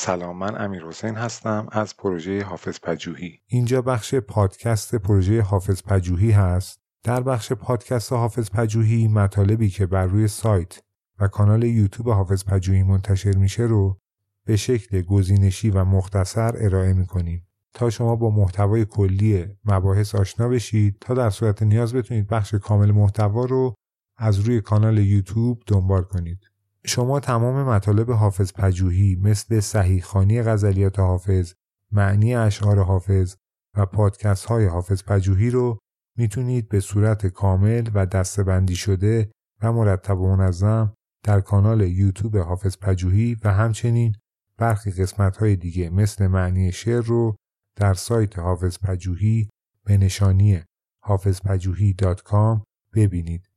سلام من امیر حسین هستم از پروژه حافظ پجوهی اینجا بخش پادکست پروژه حافظ پجوهی هست. در بخش پادکست حافظ پجوهی مطالبی که بر روی سایت و کانال یوتیوب حافظ پجوهی منتشر میشه رو به شکل گزینشی و مختصر ارائه می‌کنیم. تا شما با محتوای کلی مباحث آشنا بشید تا در صورت نیاز بتونید بخش کامل محتوا رو از روی کانال یوتیوب دنبال کنید. شما تمام مطالب حافظ پجوهی مثل صحیح خانی غزلیات حافظ، معنی اشعار حافظ و پادکست های حافظ پجوهی رو می‌تونید به صورت کامل و دستبندی شده و مرتب و منظم در کانال یوتیوب حافظ پجوهی و همچنین برخی قسمت های دیگه مثل معنی شعر رو در سایت حافظ پجوهی به نشانی حافظپجوهی.com ببینید.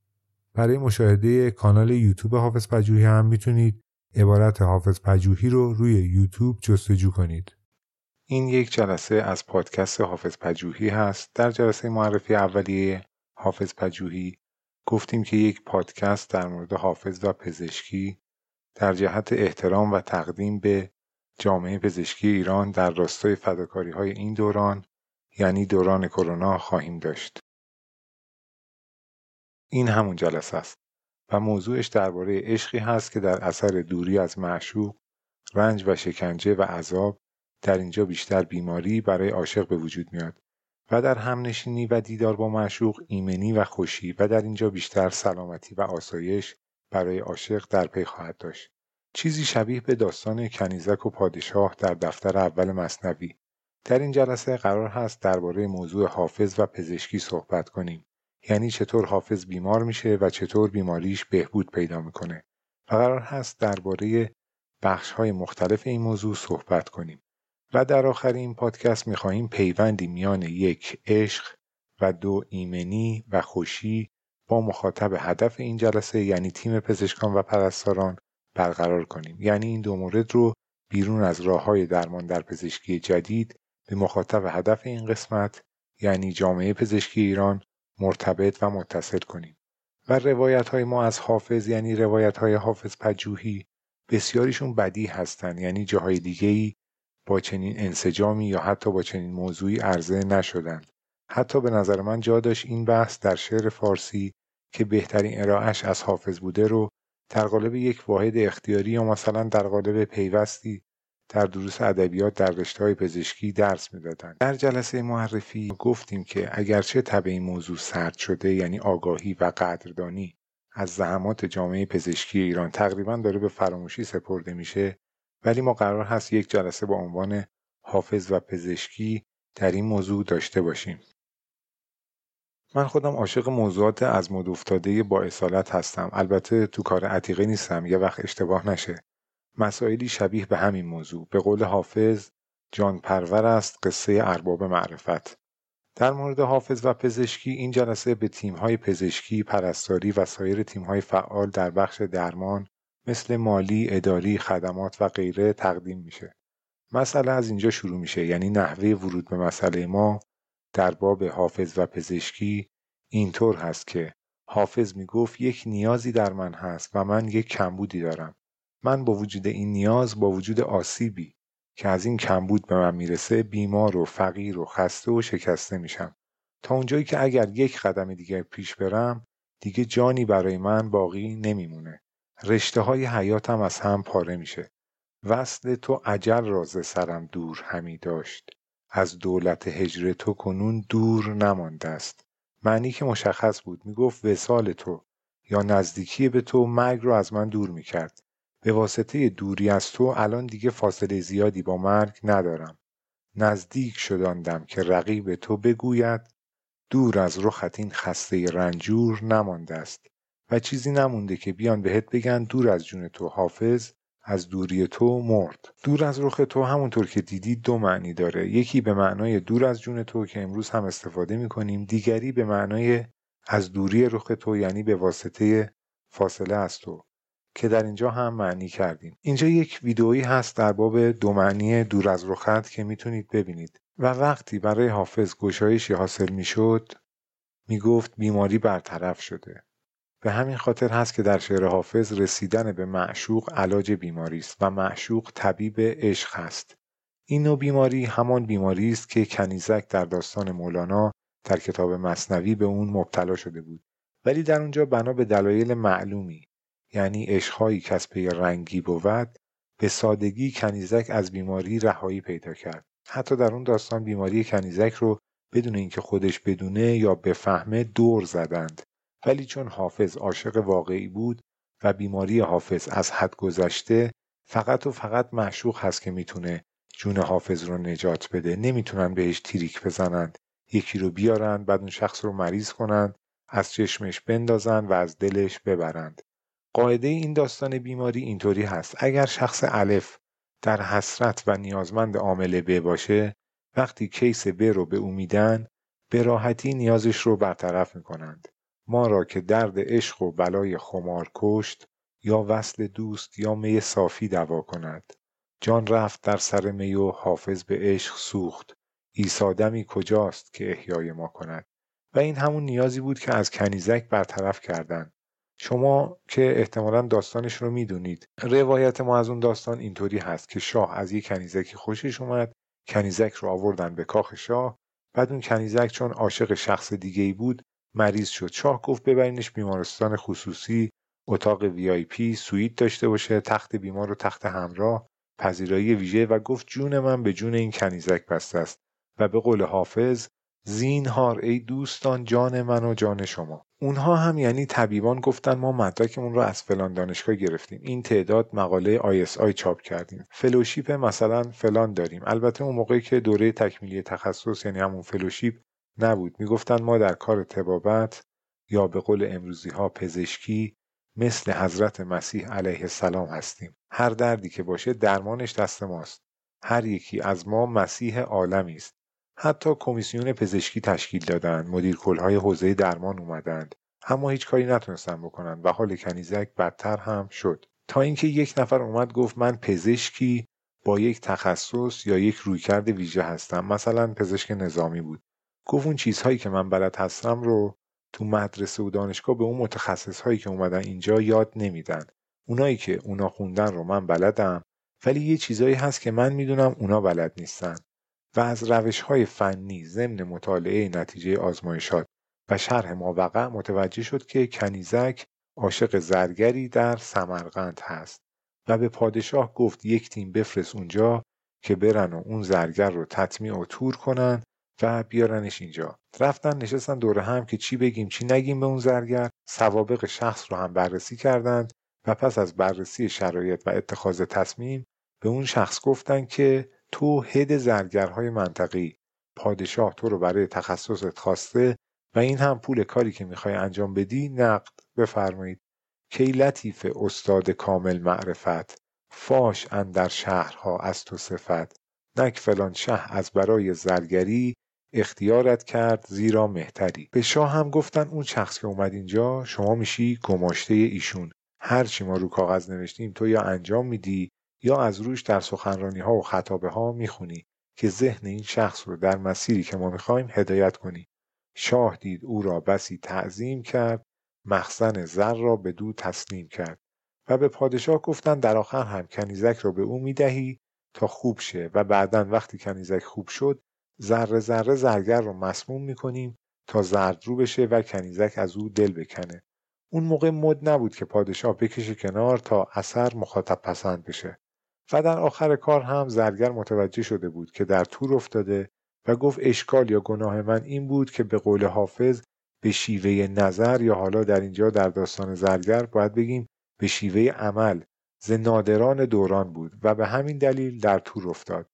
برای مشاهده کانال یوتیوب حافظ پجوهی هم می‌تونید عبارت حافظ پجوهی رو روی یوتیوب جستجو کنید. این یک جلسه از پادکست حافظ پجوهی هست. در جلسه معرفی اولیه حافظ پجوهی گفتیم که یک پادکست در مورد حافظ و پزشکی در جهت احترام و تقدیم به جامعه پزشکی ایران در راستای فداکاری های این دوران یعنی دوران کرونا خواهیم داشت. این همون جلسه است و موضوعش درباره عشقی هست که در اثر دوری از معشوق رنج و شکنجه و عذاب در اینجا بیشتر بیماری برای عاشق به وجود میاد و در همنشینی و دیدار با معشوق ایمنی و خوشی و در اینجا بیشتر سلامتی و آسایش برای عاشق در پی خواهد داشت. چیزی شبیه به داستان کنیزک و پادشاه در دفتر اول مصنوی. در این جلسه قرار هست درباره موضوع حافظ و پزشکی صحبت کنیم. یعنی چطور حافظ بیمار میشه و چطور بیماریش بهبود پیدا می‌کنه. و قرار هست درباره بخش های مختلف این موضوع صحبت کنیم. و در آخر این پادکست می‌خواهیم پیوندی میان یک عشق و دو ایمنی و خوشی با مخاطب هدف این جلسه یعنی تیم پزشکان و پرستاران برقرار کنیم. یعنی این دو مورد رو بیرون از راه های درمان در پزشکی جدید به مخاطب هدف این قسمت یعنی جامعه پزشکی ایران مرتبط و متصل کنیم. و روایت های ما از حافظ یعنی روایت های حافظ پجوهی بسیاریشون بدی هستند یعنی جاهای دیگه ای با چنین انسجامی یا حتی با چنین موضوعی عرضه نشدند حتی به نظر من جا داشت این بحث در شعر فارسی که بهترین ارائهش از حافظ بوده رو در قالب یک واحد اختیاری یا مثلا در قالب پیوستی در دروس ادبیات در رشته پزشکی درس می‌دادند. در جلسه معرفی گفتیم که اگرچه تب این موضوع سرد شده یعنی آگاهی و قدردانی از زحمات جامعه پزشکی ایران تقریبا داره به فراموشی سپرده میشه ولی ما قرار هست یک جلسه با عنوان حافظ و پزشکی در این موضوع داشته باشیم. من خودم عاشق موضوعات از مد افتاده با اصالت هستم. البته تو کار عتیقه نیستم یه وقت اشتباه نشه. مسائلی شبیه به همین موضوع به قول حافظ جان پرور است قصه ارباب معرفت در مورد حافظ و پزشکی این جلسه به تیم‌های پزشکی، پرستاری و سایر تیم‌های فعال در بخش درمان مثل مالی، اداری، خدمات و غیره تقدیم میشه. مسئله از اینجا شروع میشه یعنی نحوه ورود به مسئله ما در باب حافظ و پزشکی اینطور هست که حافظ می‌گفت یک نیازی در من هست و من یک کمبودی دارم. من با وجود این نیاز با وجود آسیبی که از این کمبود به من می‌رسه بیمار و فقیر و خسته و شکسته میشم. تا اونجایی که اگر یک قدم دیگه پیش برم دیگه جانی برای من باقی نمیمونه. رشته های حیاتم از هم پاره میشه. وصل تو عجل راز سرم دور همی داشت. از دولت هجر تو کنون دور نمانده است. معنی که مشخص بود. می‌گفت وسال تو یا نزدیکی به تو مرگ رو از من دور می‌کرد. به واسطه دوری از تو الان دیگه فاصله زیادی با مرگ ندارم. نزدیک شداندم که رقیب تو بگوید دور از رخت این خسته رنجور نمانده است و چیزی نمونده که بیان بهت بگن دور از جون تو حافظ از دوری تو مرد. دور از رخ تو همونطور که دیدی دو معنی داره. یکی به معنای دور از جون تو که امروز هم استفاده می‌کنیم دیگری به معنای از دوری رخ تو یعنی به واسطه فاصله از تو. که در اینجا هم معنی کردیم. اینجا یک ویدئویی هست در باب دو معنی دور از رخت که می‌تونید ببینید. و وقتی برای حافظ گشایشی حاصل می‌شد می‌گفت بیماری برطرف شده. به همین خاطر هست که در شعر حافظ رسیدن به معشوق علاج بیماری است و معشوق طبیب عشق است این نوع بیماری همان بیماری است که کنیزک در داستان مولانا در کتاب مصنوی به اون مبتلا شده بود. ولی در اونجا بنا به دلایل معلومی. یعنی عشقهایی که از پی رنگی بود به سادگی کنیزک از بیماری رهایی پیدا کرد. حتی در اون داستان بیماری کنیزک رو بدون اینکه خودش بدونه یا بفهمه دور زدند. ولی چون حافظ عاشق واقعی بود و بیماری حافظ از حد گذشته فقط و فقط معشوق هست که می‌تونه جون حافظ رو نجات بده. نمی‌تونن بهش تیریک بزنند. یکی رو بیارند بعد اون شخص رو مریض کنند از چشمش بندازند و از دلش ببرند. قاعده این داستان بیماری اینطوری هست. اگر شخص الف در حسرت و نیازمند عامل ب باشه وقتی کیس ب رو به او میدن به راحتی نیازش رو برطرف می‌کنند. ما را که درد عشق و بلای خمار کشت یا وصل دوست یا می صافی دوا کند. جان رفت در سر می و حافظ به عشق سوخت. ایسادمی کجاست که احیای ما کند؟ و این همون نیازی بود که از کنیزک برطرف کردند شما که احتمالا داستانش رو می‌دونید. روایت ما از اون داستان اینطوری هست که شاه از یک کنیزکی خوشش اومد کنیزک رو آوردن به کاخ شاه. بعد اون کنیزک چون عاشق شخص دیگه ای بود مریض شد. شاه گفت ببرینش بیمارستان خصوصی اتاق VIP سویت داشته باشه تخت بیمار و تخت همراه پذیرایی ویژه و گفت جون من به جون این کنیزک بسته است و به قول حافظ زینهار ای دوستان جان من و جان شما. اونها هم یعنی طبیبان گفتن ما مدرکمون رو از فلان دانشگاه گرفتیم. این تعداد مقاله ISI چاپ کردیم. fellowship مثلا فلان داریم. البته اون موقعی که دوره تکمیلی تخصص یعنی همون fellowship نبود. می‌گفتن ما در کار تبابت یا به قول امروزی ها پزشکی مثل حضرت مسیح علیه السلام هستیم. هر دردی که باشه درمانش دست ماست. هر یکی از ما مسیح عالمی است. حتی کمیسیون پزشکی تشکیل دادند. مدیر کلهای حوزه درمان اومدند. اما هیچ کاری نتونستن بکنن و حال کنیزک بدتر هم شد. تا اینکه یک نفر اومد گفت من پزشکی با یک تخصص یا یک رویکرد ویژه هستم. مثلا پزشک نظامی بود. گفت اون چیزهایی که من بلد هستم رو تو مدرسه و دانشگاه به اون متخصص هایی که اومدن اینجا یاد نمیدن. اونایی که اونا خوندن رو من بلدم. ولی یه چیزایی هست که من می‌دونم اونا بلد نیستن. و از روش های فنی ضمن مطالعه نتیجه آزمایشات و شرح ماوقع متوجه شد که کنیزک عاشق زرگری در سمرقند هست و به پادشاه گفت یک تیم بفرست اونجا که برن و اون زرگر رو تطمیع و تور کنن و بیارنش اینجا. رفتن نشستن دور هم که چی بگیم چی نگیم به اون زرگر. سوابق شخص رو هم بررسی کردند و پس از بررسی شرایط و اتخاذ تصمیم به اون شخص گفتن که تو هد زرگرهای منطقی. پادشاه تو رو برای تخصصت خواسته و این هم پول کاری که می‌خوای انجام بدی نقد. بفرمایید. کی لطیف استاد کامل معرفت. فاش اندر شهرها از تو صفت. نک فلان شه از برای زرگری. اختیارت کرد زیرا مهتری. به شاه هم گفتن اون شخص که اومد اینجا شما میشی گماشته ایشون. هرچی ما رو کاغذ نوشتیم تو یا انجام میدی یا از روش در سخنرانی ها و خطابه ها می‌خونی که ذهن این شخص رو در مسیری که ما می‌خوایم هدایت کنی. شاه دید او را بسی تعظیم کرد مخزن زر را به دو تسلیم کرد و به پادشاه گفتن در آخر هم کنیزک را به او می‌دهی تا خوب شه و بعدا وقتی کنیزک خوب شد ذره ذره زرگر رو مسموم می‌کنیم تا زردرو بشه و کنیزک از او دل بکنه. اون موقع مد نبود که پادشاه بکشه کنار تا اثر مخاطب پسند بشه. و در آخر کار هم زرگر متوجه شده بود که در تور افتاده و گفت اشکال یا گناه من این بود که به قول حافظ به شیوه نظر یا حالا در اینجا در داستان زرگر باید بگیم به شیوه عمل ز نادران دوران بود و به همین دلیل در تور افتاد.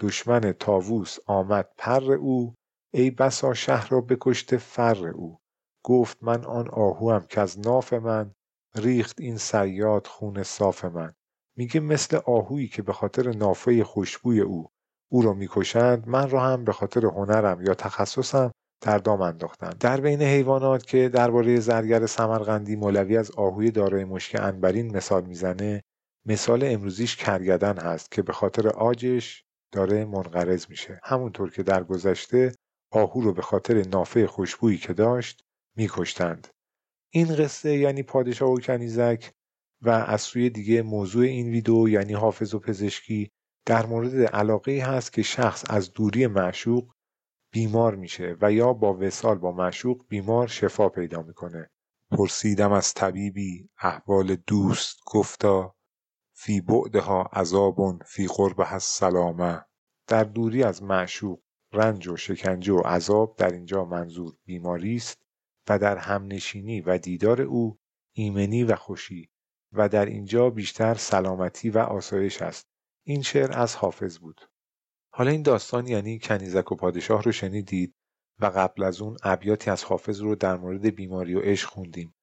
دشمن تاووس آمد پر او ای بسا شهر را بکشته فر او. گفت من آن آهوام که از ناف من ریخت این سیاد خون صاف من. میگه مثل آهویی که به خاطر نافه خوشبوی او او را می‌کشند من را هم به خاطر هنرم یا تخصصم در دام انداختند. در بین حیوانات که درباره زرگر سمرقندی مولوی از آهوی دارای مشک انبرین مثال می‌زنه مثال امروزیش کرگدن هست که به خاطر آجش داره منقرض میشه. همونطور که در گذشته آهو رو به خاطر نافه خوشبویی که داشت میکشتند. این قصه یعنی پادشاه و کنیزک و از سوی دیگه موضوع این ویدیو یعنی حافظ و پزشکی در مورد علاقه هست که شخص از دوری معشوق بیمار میشه و یا با وسال با معشوق بیمار شفا پیدا می‌کنه. پرسیدم از طبیبی احوال دوست گفتا فی بعدها عذاب فی قربها السلامه در دوری از معشوق رنج و شکنجه و عذاب در اینجا منظور بیماری است و در همنشینی و دیدار او ایمنی و خوشی. و در اینجا بیشتر سلامتی و آسایش است این شعر از حافظ بود. حالا این داستان یعنی کنیزک و پادشاه رو شنیدید و قبل از اون ابیاتی از حافظ رو در مورد بیماری و عشق خوندیم.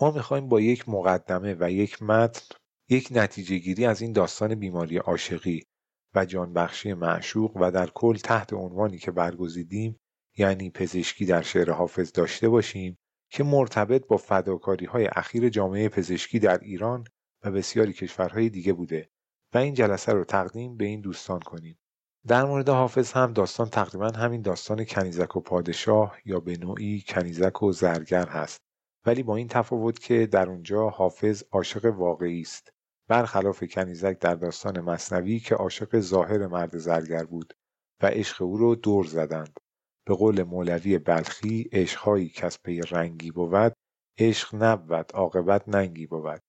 ما می‌خوایم با یک مقدمه و یک متن یک نتیجه گیری از این داستان بیماری عاشقی و جانبخشی معشوق و در کل تحت عنوانی که برگزیدیم یعنی پزشکی در شعر حافظ داشته باشیم که مرتبط با فداکاری های اخیر جامعه پزشکی در ایران و بسیاری کشورهای دیگه بوده و این جلسه رو تقدیم به این دوستان کنیم. در مورد حافظ هم داستان تقریبا همین داستان کنیزک و پادشاه یا به نوعی کنیزک و زرگر هست. ولی با این تفاوت که در اونجا حافظ عاشق واقعی است. برخلاف کنیزک در داستان مصنوی که عاشق ظاهر مرد زرگر بود و عشق او رو دور زدند. به قول مولوی بلخی عشقهایی کس پی رنگی بود عشق نبود عاقبت ننگی بود.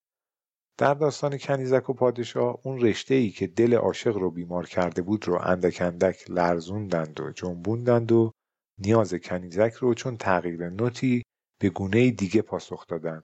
در داستان کنیزک و پادشاه اون رشته ای که دل عاشق رو بیمار کرده بود رو اندک اندک لرزوندند و جنبوندند و نیاز کنیزک رو چون تغییر نوتی به گونه دیگه پاسخ دادند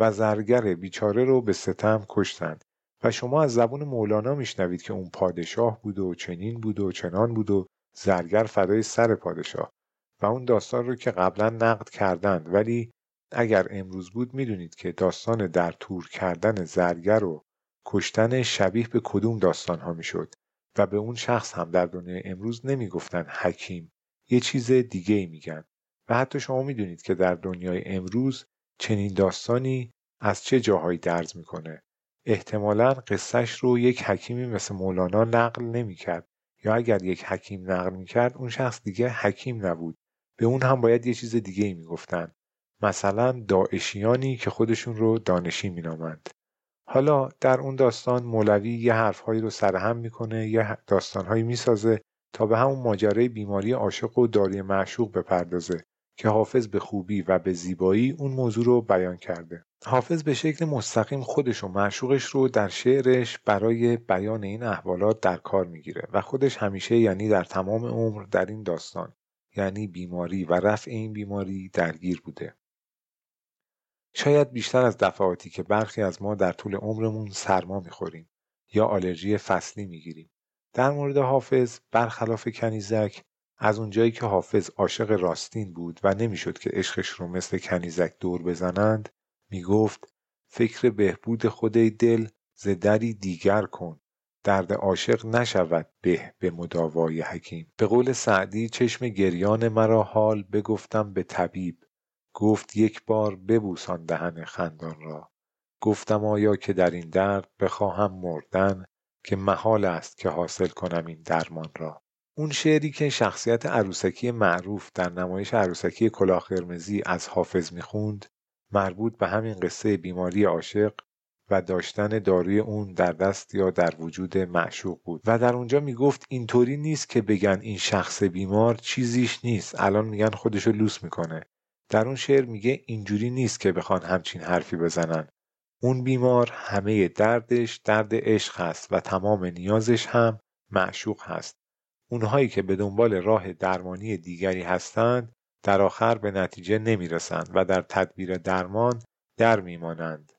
و زرگر بیچاره رو به ستم کشتند. و شما از زبون مولانا میشنوید که اون پادشاه بود و چنین بود و چنان بود و زرگر فدای سر پادشاه. و اون داستان رو که قبلا نقد کردند. ولی اگر امروز بود می‌دونید که داستان در تور کردن زرگر و کشتن شبیه به کدوم داستان ها می‌شد و به اون شخص هم در دنیای امروز نمی‌گفتن حکیم یه چیز دیگه ای میگن. و حتی شما می‌دونید که در دنیای امروز چنین داستانی از چه جاهایی درز می‌کنه. احتمالا قصهش رو یک حکیمی مثل مولانا نقل نمی‌کرد یا اگر یک حکیم نقل می‌کرد اون شخص دیگه حکیم نبود. به اون هم باید یه چیز دیگه ای می‌گفتن. مثلا داعشیانی که خودشون رو دانشی مینامند. حالا در اون داستان مولوی یه حرفهایی رو سرهم می‌کنه یه داستانهایی می‌سازه تا به همون ماجرای بیماری عاشق و داری معشوق بپردازه که حافظ به خوبی و به زیبایی اون موضوع رو بیان کرده. حافظ به شکل مستقیم خودش و معشوقش رو در شعرش برای بیان این احوالات در کار می‌گیره و خودش همیشه یعنی در تمام عمر در این داستان. یعنی بیماری و رفع این بیماری درگیر بوده. شاید بیشتر از دفعاتی که برخی از ما در طول عمرمون سرما می‌خوریم یا آلرژی فصلی می‌گیریم. در مورد حافظ برخلاف کنیزک از اونجایی که حافظ عاشق راستین بود و نمی‌شد که عشقش رو مثل کنیزک دور بزنند می‌گفت فکر بهبود خودی دل ز دری دیگر کن. درد عاشق نشود به به مداوای حکیم. به قول سعدی چشم گریان مرا حال بگفتم به طبیب. گفت یک بار ببوسان دهن خندان را. گفتم آیا که در این درد بخواهم مردن که محال است که حاصل کنم این درمان را. اون شعری که شخصیت عروسکی معروف در نمایش عروسکی کلاه قرمزی از حافظ می‌خوند مربوط به همین قصه بیماری عاشق و داشتن داروی اون در دست یا در وجود معشوق بود. و در اونجا می‌گفت اینطوری نیست که بگن این شخص بیمار چیزیش نیست. الان میگن خودشو لوس می‌کنه. در اون شعر میگه اینجوری نیست که بخوان همچین حرفی بزنن. اون بیمار همه دردش درد عشق هست و تمام نیازش هم معشوق هست. اونهایی که به دنبال راه درمانی دیگری هستند در آخر به نتیجه نمی‌رسند و در تدبیر درمان در میمانند.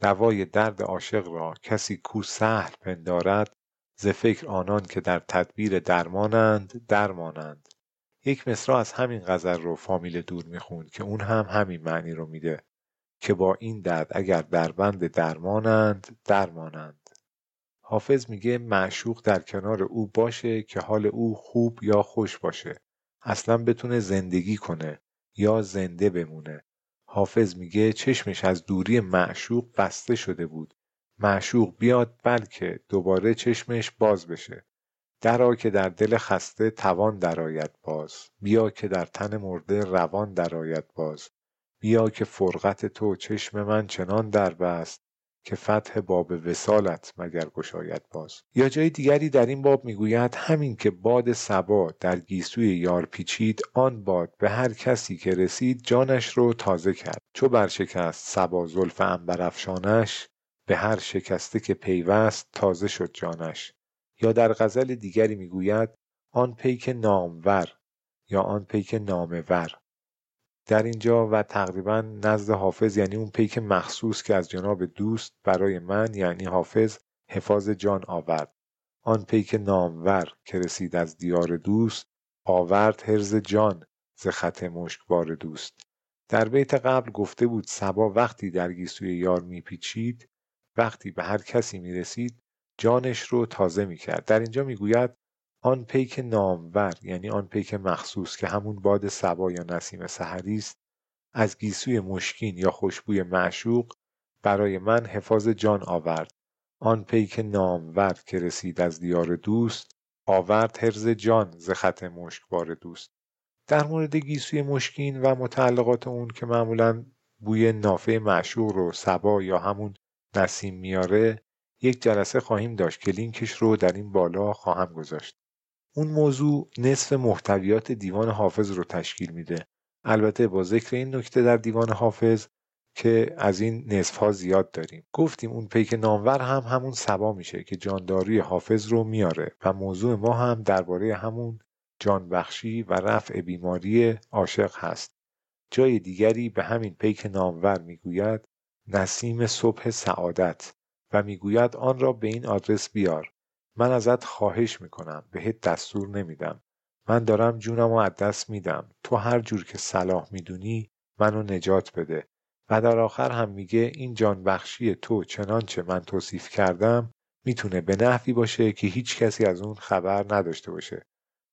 دوای درد عاشق را کسی کو سهل پندارد ز فکر آنان که در تدبیر درمانند درمانند. یک مصرع از همین غزل رو فامیل دور می‌خوند که اون هم همین معنی رو میده که با این درد اگر دربند درمانند درمانند. حافظ میگه معشوق در کنار او باشه که حال او خوب یا خوش باشه. اصلا بتونه زندگی کنه یا زنده بمونه. حافظ میگه چشمش از دوری معشوق بسته شده بود. معشوق بیاد بلکه دوباره چشمش باز بشه. درا که در دل خسته توان درآید باز. بیا که در تن مرده روان درآید باز. بیا که فرقت تو چشم من چنان در بست. که فتح باب وسالت مگر گشاید باز. یا جای دیگری در این باب می‌گوید همین که باد سبا در گیسوی یار پیچید آن باد به هر کسی که رسید جانش رو تازه کرد. چو برشکست سبا زلف عنبرافشانش به هر شکسته که پیوست تازه شد جانش. یا در غزل دیگری می‌گوید آن پیک نامور یا آن پیک نامور. در اینجا و تقریبا نزد حافظ یعنی اون پیک مخصوص که از جناب دوست برای من یعنی حافظ حفاظ جان آورد. آن پیک نامور که رسید از دیار دوست آورد هرز جان ز خط مشکبار دوست. در بیت قبل گفته بود سبا وقتی در گیسوی یار میپیچید وقتی به هر کسی می‌رسید جانش رو تازه می‌کرد. در اینجا می‌گوید آن پیک نامور یعنی آن پیک مخصوص که همون باد سبا یا نسیم سحری است از گیسوی مشکین یا خوشبوی معشوق برای من حفاظ جان آورد. آن پیک نامور که رسید از دیار دوست آورد هرز جان ز خط مشکبار دوست. در مورد گیسوی مشکین و متعلقات اون که معمولا بوی نافه معشوق رو سبا یا همون نسیم میاره یک جلسه خواهیم داشت که لینکش رو در این بالا خواهم گذاشت. اون موضوع نصف محتویات دیوان حافظ رو تشکیل میده. البته با ذکر این نکته در دیوان حافظ که از این نصف ها زیاد داریم. گفتیم اون پیک نامور هم همون سبا میشه که جانداری حافظ رو میاره و موضوع ما هم درباره همون جانبخشی و رفع بیماری عاشق هست. جای دیگری به همین پیک نامور می‌گوید نسیم صبح سعادت و می‌گوید آن را به این آدرس بیار. من ازت خواهش می‌کنم بهت دستور نمیدم. من دارم جونم و از دست میدم. تو هر جور که صلاح می‌دونی منو نجات بده. و در آخر هم میگه این جانبخشی تو چنانچه من توصیف کردم می‌تونه به نحوی باشه که هیچ کسی از اون خبر نداشته باشه.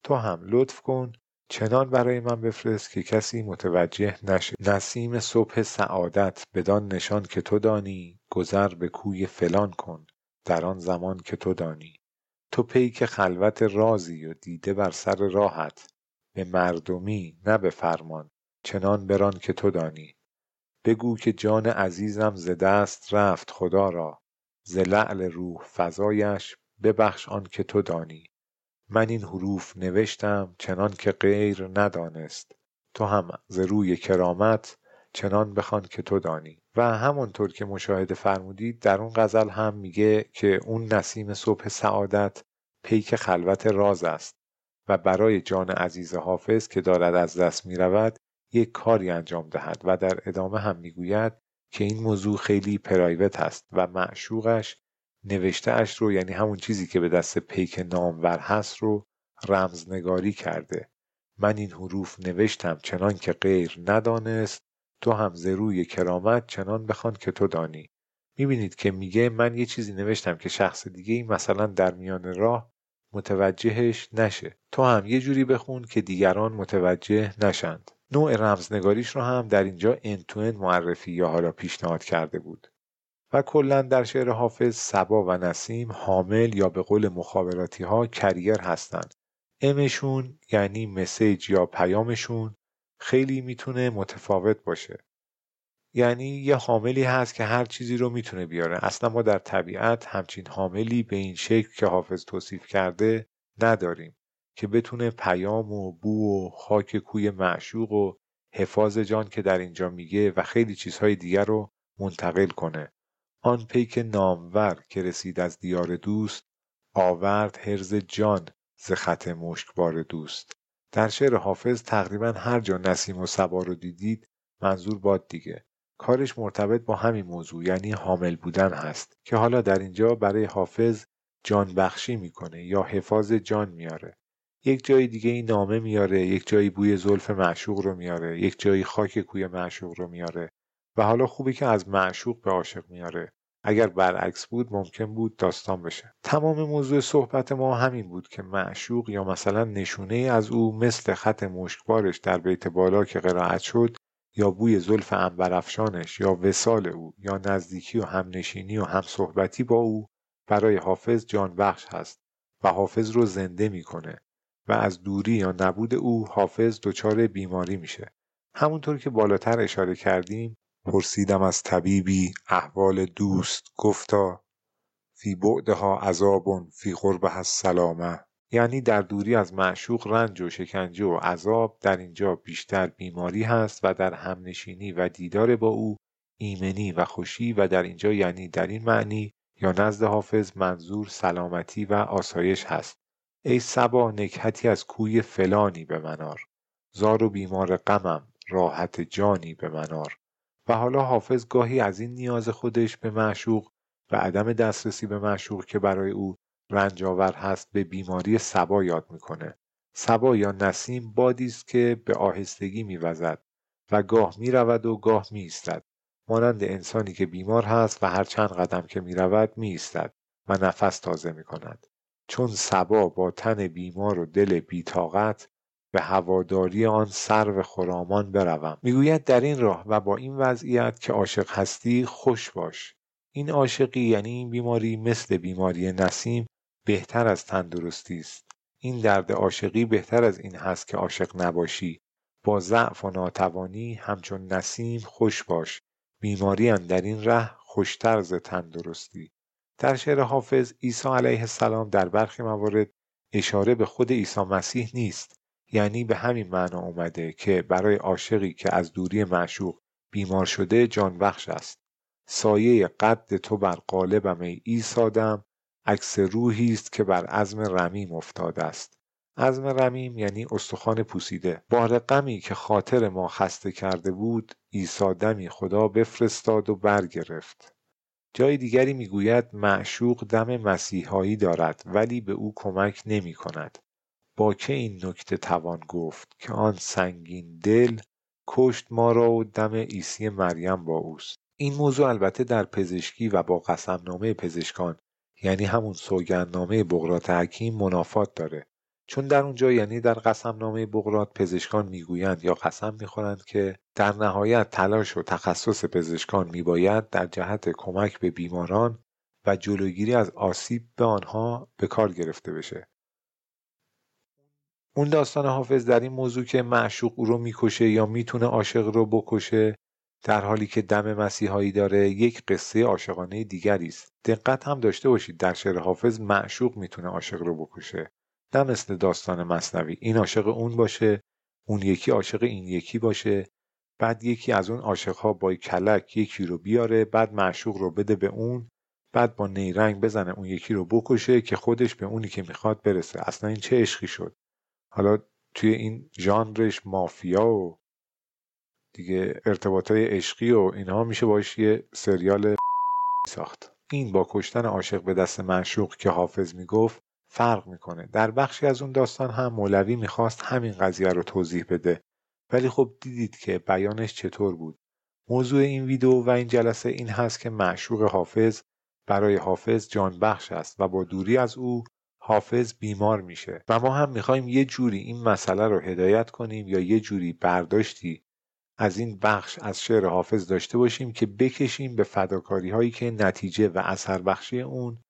تو هم لطف کن چنان برای من بفرست که کسی متوجه نشه. نسیم صبح سعادت بدان نشان که تو دانی گذر به کوی فلان کن. در آن زمان که تو دانی. تو پیک خلوت رازی و دیده بر سر راحت به مردمی نه به فرمان چنان بران که تو دانی. بگو که جان عزیزم ز دست رفت خدا را ز لعل روح فزایش ببخش آن که تو دانی. من این حروف نوشتم چنان که غیر ندانست. تو هم ز روی کرامت چنان بخوان که تو دانی. و همانطور که مشاهده فرمودید در اون غزل هم میگه که اون نسیم صبح سعادت پیک خلوت راز است و برای جان عزیز حافظ که دارد از دست می‌رود یک کاری انجام دهد و در ادامه هم می‌گوید که این موضوع خیلی پرایوت است و معشوقش نوشته اش رو یعنی همون چیزی که به دست پیک نامور هست رو رمزنگاری کرده. من این حروف نوشتم چنان که غیر ندانست تو هم ز روی کرامت چنان بخوان که تو دانی. می‌بینید که میگه من یه چیزی نوشتم که شخص دیگه ای مثلا در میان راه متوجهش نشه. تو هم یه جوری بخون که دیگران متوجه نشند. نوع رمزنگاریش رو هم در اینجا انتوین معرفی یا حالا پیشنهاد کرده بود. و کلا در شعر حافظ سبا و نسیم حامل یا به قول مخابراتی ها کریر هستند. امشون یعنی مسیج یا پیامشون خیلی می‌تونه متفاوت باشه. یعنی یه حاملی هست که هر چیزی رو می‌تونه بیاره. اصلا ما در طبیعت همچین حاملی به این شکل که حافظ توصیف کرده نداریم که بتونه پیام و بو و خاک کوی معشوق و حفاظ جان که در اینجا میگه و خیلی چیزهای دیگر رو منتقل کنه. آن پیک نامور که رسید از دیار دوست آورد هرز جان ز خط مشکبار دوست. در شعر حافظ تقریبا هر جا نسیم و سبا رو دیدید منظور باد دیگه. کارش مرتبط با همین موضوع یعنی حامل بودن هست که حالا در اینجا برای حافظ جان بخشی می‌کنه یا حفاظ جان میاره. یک جای دیگه این نامه میاره یک جایی بوی زلف معشوق رو میاره یک جایی خاک کوی معشوق رو میاره و حالا خوبه که از معشوق به عاشق میاره. اگر برعکس بود ممکن بود داستان بشه. تمام موضوع صحبت ما همین بود که معشوق یا مثلا نشونه از او مثل خط مشکبارش در بیت بالا که قرائت شد یا بوی زلف انبرافشانش یا وسال او یا نزدیکی و همنشینی و همصحبتی با او برای حافظ جان بخش هست و حافظ رو زنده می‌کنه و از دوری یا نبود او حافظ دچار بیماری میشه. همونطور که بالاتر اشاره کردیم پرسیدم از طبیبی احوال دوست گفتا فی بعدها عذاب فی قربها سلامه یعنی در دوری از معشوق رنج و شکنجه و عذاب در اینجا بیشتر بیماری هست و در همنشینی و دیدار با او ایمنی و خوشی و در اینجا یعنی در این معنی یا نزد حافظ منظور سلامتی و آسایش هست. ای سبا نکهتی از کوی فلانی به منار زار و بیمار غمم راحت جانی به منار. و حالا حافظ گاهی از این نیاز خودش به معشوق و عدم دسترسی به معشوق که برای او رنج آور هست به بیماری سبا یاد می‌کنه. سبا یا نسیم بادی است که به آهستگی میوزد و گاه می‌رود و گاه میایستد. مانند انسانی که بیمار هست و هر چند قدم که می‌رود میایستد و نفس تازه می‌کند. چون سبا با تن بیمار و دل بیتاقت به هواداری آن سرو خرامان بروم. می‌گوید در این راه و با این وضعیت که عاشق هستی خوش باش. این عاشقی یعنی این بیماری مثل بیماری نسیم بهتر از تندرستی است. این درد عاشقی بهتر از این هست که عاشق نباشی. با ضعف و ناتوانی همچون نسیم خوش باش. بیماری در این ره خوشتر ز تندرستی. در شعر حافظ عیسی علیه السلام در برخی موارد اشاره به خود عیسی مسیح نیست. یعنی به همین معنا اومده که برای عاشقی که از دوری معشوق بیمار شده جان بخش است. سایه قد تو بر قالبم ای ایسادم عکس روحی است که بر عزم رمیم افتاده است. عزم رمیم یعنی استخوان پوسیده. بار غمی که خاطر ما خسته کرده بود ایسادمی خدا بفرستاد و برگرفت. جای دیگری می‌گوید معشوق دم مسیحایی دارد ولی به او کمک نمی کند با که این نکته توان گفت که آن سنگین دل کشت ما را و دم عیسی مریم با اوست. این موضوع البته در پزشکی و با قسمنامه پزشکان یعنی همون سوگندنامه بغرات حکیم منافات داره. چون در اونجا یعنی در قسمنامه بغرات پزشکان می‌گویند یا قسم می‌خورند که در نهایت تلاش و تخصص پزشکان میباید در جهت کمک به بیماران و جلوگیری از آسیب به آنها به کار گرفته بشه. اون داستان حافظ در این موضوع که معشوق او رو می‌کشه یا می‌تونه عاشق رو بکشه در حالی که دم مسیحایی داره یک قصه عاشقانه دیگری است. دقت هم داشته باشید در شعر حافظ معشوق می‌تونه عاشق رو بکشه. نه مثل داستان مصنوی. این عاشق اون باشه اون یکی عاشق این یکی باشه بعد یکی از اون عاشقها با کلک یکی رو بیاره بعد معشوق رو بده به اون بعد با نیرنگ بزنه اون یکی رو بکشه که خودش به اونی که می‌خواد برسه. اصلا این چه عشقی شد؟ حالا توی این ژانرش مافیا و دیگه ارتباط های عشقی و اینها میشه باش یه سریال ساخت. این با کشتن عاشق به دست معشوق که حافظ می‌گفت فرق می‌کنه. در بخشی از اون داستان هم مولوی می‌خواست همین قضیه رو توضیح بده. ولی خب دیدید که بیانش چطور بود. موضوع این ویدیو و این جلسه این هست که معشوق حافظ برای حافظ جان بخش است و با دوری از او حافظ بیمار میشه. و ما هم می‌خوایم یه جوری این مسئله رو هدایت کنیم یا یه جوری برداشتی از این بخش از شعر حافظ داشته باشیم که بکشیم به فداکاری هایی که نتیجه و اثر بخشی اون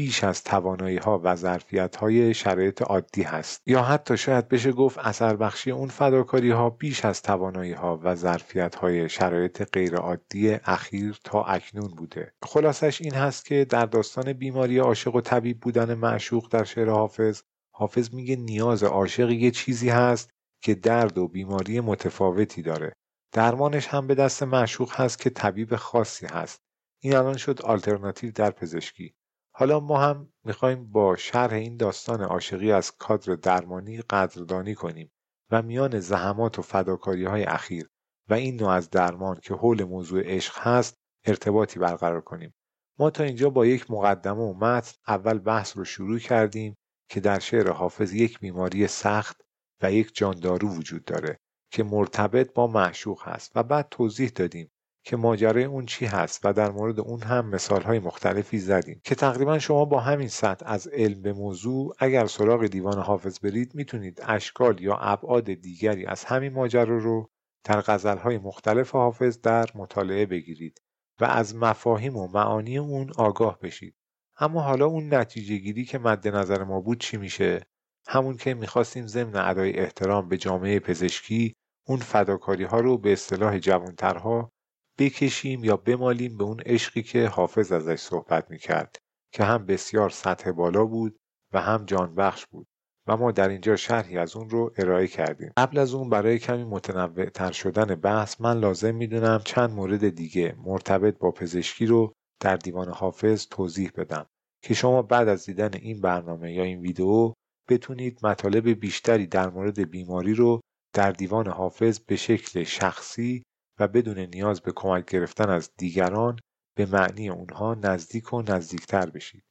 بیش از توانایی ها و ظرفیت های شرایط عادی هست. یا حتی شاید بشه گفت اثر بخشی اون فداکاری ها بیش از توانایی ها و ظرفیت های شرایط غیر عادی اخیر تا اکنون بوده. خلاصش این هست که در داستان بیماری عاشق و طبیب بودن معشوق در شعر حافظ حافظ میگه نیاز عاشق یه چیزی هست که درد و بیماری متفاوتی داره. درمانش هم به دست معشوق هست که طبیب خاصی هست. این الان شد آلترناتیو در پزشکی. حالا ما هم می‌خوایم با شرح این داستان عاشقی از کادر درمانی قدردانی کنیم و میان زحمات و فداکاری های اخیر و این نوع از درمان که حول موضوع عشق هست ارتباطی برقرار کنیم. ما تا اینجا با یک مقدمه و متن اول بحث رو شروع کردیم که در شعر حافظ یک بیماری سخت و یک جاندارو وجود داره که مرتبط با معشوق هست و بعد توضیح دادیم که ماجرای اون چی هست و در مورد اون هم مثال های مختلفی زدیم. که تقریبا شما با همین سطح از علم به موضوع اگر سراغ دیوان حافظ برید می‌تونید اشکال یا ابعاد دیگری از همین ماجرا رو در غزلهای مختلف حافظ در مطالعه بگیرید و از مفاهیم و معانی اون آگاه بشید. اما حالا اون نتیجه گیری که مد نظر ما بود چی میشه؟ همون که می‌خواستیم ضمن ادای احترام به جامعه پزشکی اون فداکاری ها رو به اصطلاح جوانترها بکشیم یا بمالیم به اون عشقی که حافظ ازش صحبت می‌کرد که هم بسیار سطح بالا بود و هم جان بخش بود. و ما در اینجا شرحی از اون رو ارائه کردیم. قبل از اون برای کمی متنوع تر شدن بحث من لازم می‌دونم چند مورد دیگه مرتبط با پزشکی رو در دیوان حافظ توضیح بدم که شما بعد از دیدن این برنامه یا این ویدیو بتونید مطالب بیشتری در مورد بیماری رو در دیوان حافظ به شکل شخصی و بدون نیاز به کمک گرفتن از دیگران به معنی اونها نزدیک و نزدیکتر بشید.